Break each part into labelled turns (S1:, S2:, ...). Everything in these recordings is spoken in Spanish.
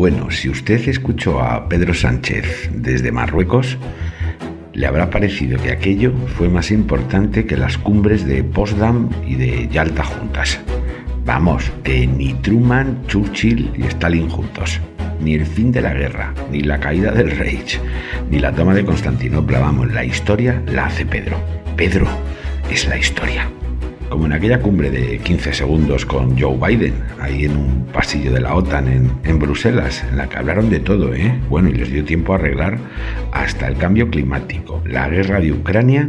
S1: Bueno, si usted escuchó a Pedro Sánchez desde Marruecos, le habrá parecido que aquello fue más importante que las cumbres de Potsdam y de Yalta juntas. Vamos, que ni Truman, Churchill y Stalin juntos, ni el fin de la guerra, ni la caída del Reich, ni la toma de Constantinopla, vamos, la historia la hace Pedro. Pedro es la historia como en aquella cumbre de 15 segundos con Joe Biden, ahí en un pasillo de la OTAN en, Bruselas, en la que hablaron de todo, ¿eh? Bueno, y les dio tiempo a arreglar hasta el cambio climático, la guerra de Ucrania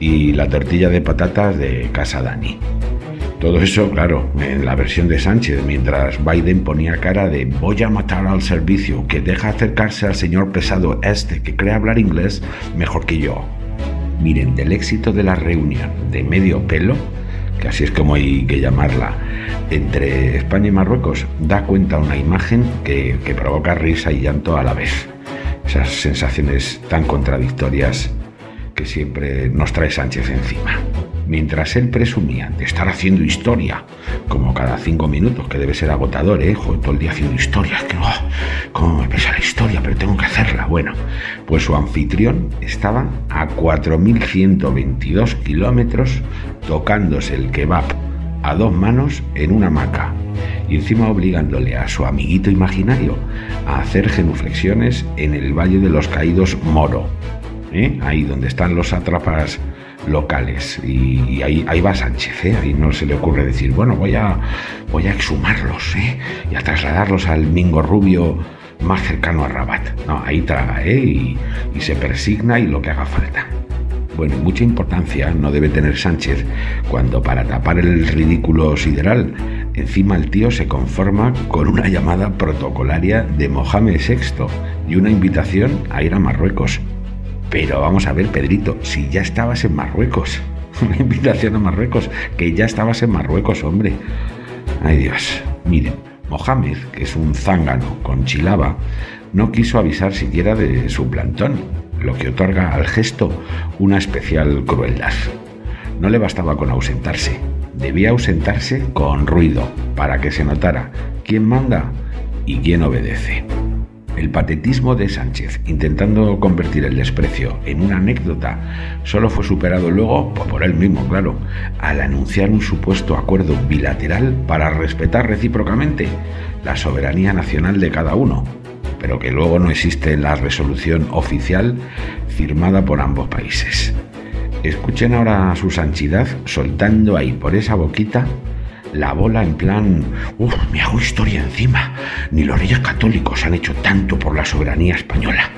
S1: y la tortilla de patatas de Casa Dani. Todo eso, claro, en la versión de Sánchez, mientras Biden ponía cara de voy a matar al servicio, que deja acercarse al señor pesado este que cree hablar inglés mejor que yo. Miren, del éxito de la reunión de medio pelo, que así es como hay que llamarla, entre España y Marruecos, da cuenta una imagen que, que provoca risa y llanto a la vez. Esas sensaciones tan contradictorias que siempre nos trae Sánchez encima mientras él presumía de estar haciendo historia, como cada cinco minutos, que debe ser agotador, ¿eh? todo el día haciendo historia, que oh, cómo me pesa la historia, pero tengo que hacerla. Bueno, pues su anfitrión estaba a 4.122 kilómetros tocándose el kebab a dos manos en una hamaca y encima obligándole a su amiguito imaginario a hacer genuflexiones en el Valle de los Caídos Moro, ¿eh? ahí donde están los atrapas locales. Y, ahí, ahí, va Sánchez, ¿eh? ahí no se le ocurre decir, bueno, voy a, voy a exhumarlos ¿eh? y a trasladarlos al Mingo Rubio más cercano a Rabat. No, ahí traga ¿eh? y, y se persigna y lo que haga falta. Bueno, mucha importancia no debe tener Sánchez cuando para tapar el ridículo sideral, encima el tío se conforma con una llamada protocolaria de Mohamed VI y una invitación a ir a Marruecos. Pero vamos a ver, Pedrito, si ya estabas en Marruecos. Una invitación a Marruecos, que ya estabas en Marruecos, hombre. Ay Dios, miren, Mohamed, que es un zángano con chilaba, no quiso avisar siquiera de su plantón, lo que otorga al gesto una especial crueldad. No le bastaba con ausentarse, debía ausentarse con ruido, para que se notara quién manda y quién obedece. El patetismo de Sánchez, intentando convertir el desprecio en una anécdota, solo fue superado luego, por él mismo, claro, al anunciar un supuesto acuerdo bilateral para respetar recíprocamente la soberanía nacional de cada uno, pero que luego no existe la resolución oficial firmada por ambos países. Escuchen ahora a su sanchidad soltando ahí por esa boquita la bola en plan, uff, me hago historia encima. Ni los reyes católicos han hecho tanto por la soberanía española.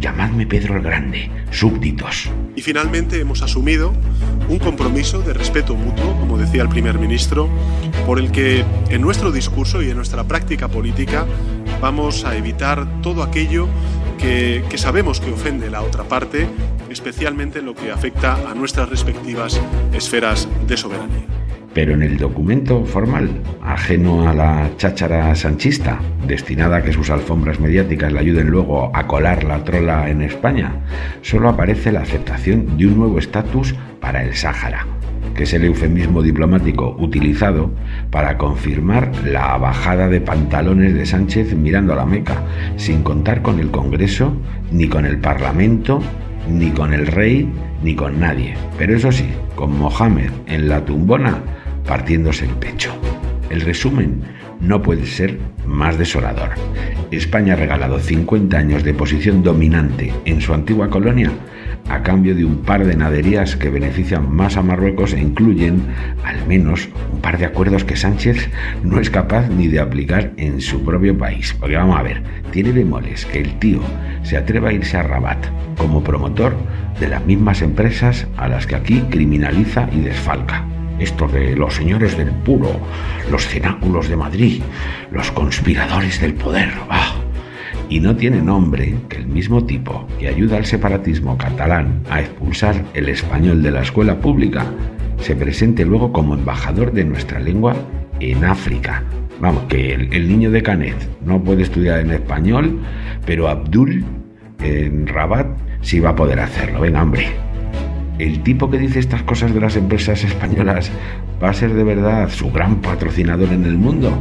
S1: Llamadme Pedro el Grande, súbditos.
S2: Y finalmente hemos asumido un compromiso de respeto mutuo, como decía el primer ministro, por el que en nuestro discurso y en nuestra práctica política vamos a evitar todo aquello que, que sabemos que ofende la otra parte, especialmente en lo que afecta a nuestras respectivas esferas de soberanía
S1: pero en el documento formal, ajeno a la cháchara sanchista, destinada a que sus alfombras mediáticas le ayuden luego a colar la trola en España, solo aparece la aceptación de un nuevo estatus para el Sáhara, que es el eufemismo diplomático utilizado para confirmar la bajada de pantalones de Sánchez mirando a la Meca, sin contar con el Congreso, ni con el Parlamento, ni con el rey, ni con nadie. Pero eso sí, con Mohamed en la tumbona, partiéndose el pecho. El resumen no puede ser más desolador. España ha regalado 50 años de posición dominante en su antigua colonia a cambio de un par de naderías que benefician más a Marruecos e incluyen al menos un par de acuerdos que Sánchez no es capaz ni de aplicar en su propio país. Porque vamos a ver, tiene bemoles que el tío se atreva a irse a Rabat como promotor de las mismas empresas a las que aquí criminaliza y desfalca esto de los señores del puro, los cenáculos de Madrid, los conspiradores del poder. Ah. Y no tiene nombre que el mismo tipo que ayuda al separatismo catalán a expulsar el español de la escuela pública se presente luego como embajador de nuestra lengua en África. Vamos, que el, el niño de Canet no puede estudiar en español, pero Abdul en Rabat sí va a poder hacerlo. Venga, hombre el tipo que dice estas cosas de las empresas españolas va a ser de verdad su gran patrocinador en el mundo.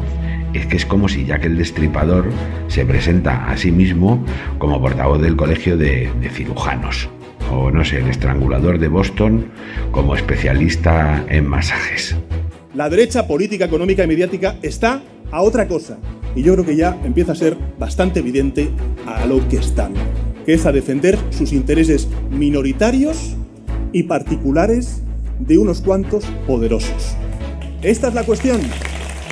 S1: es que es como si Jack el Destripador se presenta a sí mismo como portavoz del Colegio de, de Cirujanos, o no sé, el estrangulador de Boston como especialista en masajes.
S3: La derecha política, económica y mediática está a otra cosa. Y yo creo que ya empieza a ser bastante evidente a lo que están, que es a defender sus intereses minoritarios y particulares de unos cuantos poderosos. Esta es la cuestión.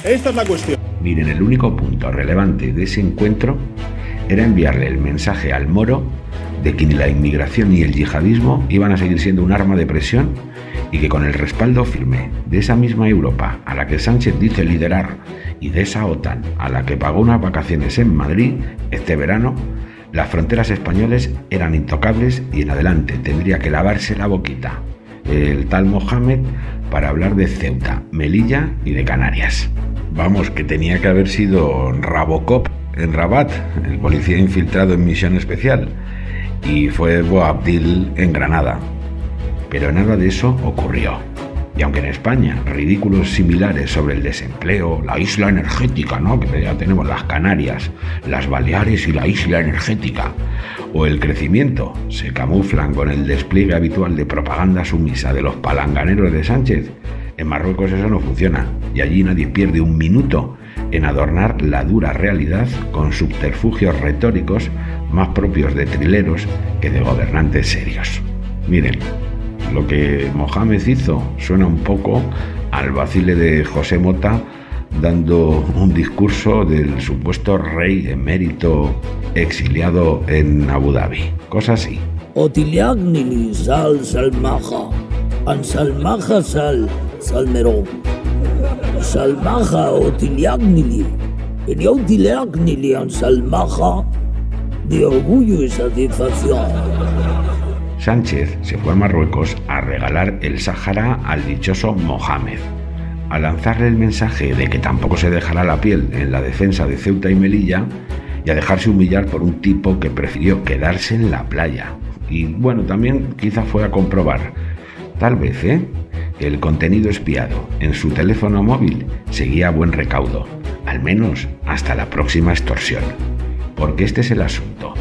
S3: Esta es la cuestión.
S1: Miren, el único punto relevante de ese encuentro era enviarle el mensaje al moro de que ni la inmigración ni el yihadismo iban a seguir siendo un arma de presión y que con el respaldo firme de esa misma Europa a la que Sánchez dice liderar y de esa OTAN a la que pagó unas vacaciones en Madrid este verano, las fronteras españoles eran intocables y en adelante tendría que lavarse la boquita el tal Mohamed para hablar de Ceuta, Melilla y de Canarias. Vamos, que tenía que haber sido Rabocop en Rabat, el policía infiltrado en misión especial, y fue Boabdil en Granada. Pero nada de eso ocurrió. Y aunque en España ridículos similares sobre el desempleo, la isla energética, ¿no? que ya tenemos las Canarias, las Baleares y la isla energética, o el crecimiento se camuflan con el despliegue habitual de propaganda sumisa de los palanganeros de Sánchez, en Marruecos eso no funciona y allí nadie pierde un minuto en adornar la dura realidad con subterfugios retóricos más propios de trileros que de gobernantes serios. Miren, lo que Mohamed hizo suena un poco al vacile de José Mota dando un discurso del supuesto rey emérito exiliado en Abu Dhabi. Cosa así.
S4: Otiliagnili sal salmaja, salmaja sal salmerón. Salmaja otiliagnili, en otiliagnili an salmaja de orgullo y satisfacción.
S1: Sánchez se fue a Marruecos a regalar el Sáhara al dichoso Mohamed a lanzarle el mensaje de que tampoco se dejará la piel en la defensa de Ceuta y Melilla y a dejarse humillar por un tipo que prefirió quedarse en la playa. Y bueno, también quizá fue a comprobar, tal vez, ¿eh? el contenido espiado en su teléfono móvil seguía a buen recaudo, al menos hasta la próxima extorsión. Porque este es el asunto.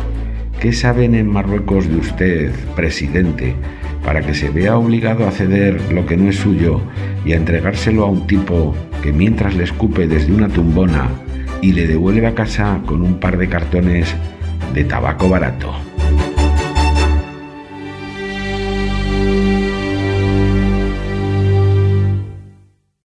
S1: ¿Qué saben en Marruecos de usted, presidente, para que se vea obligado a ceder lo que no es suyo y a entregárselo a un tipo que mientras le escupe desde una tumbona y le devuelve a casa con un par de cartones de tabaco barato.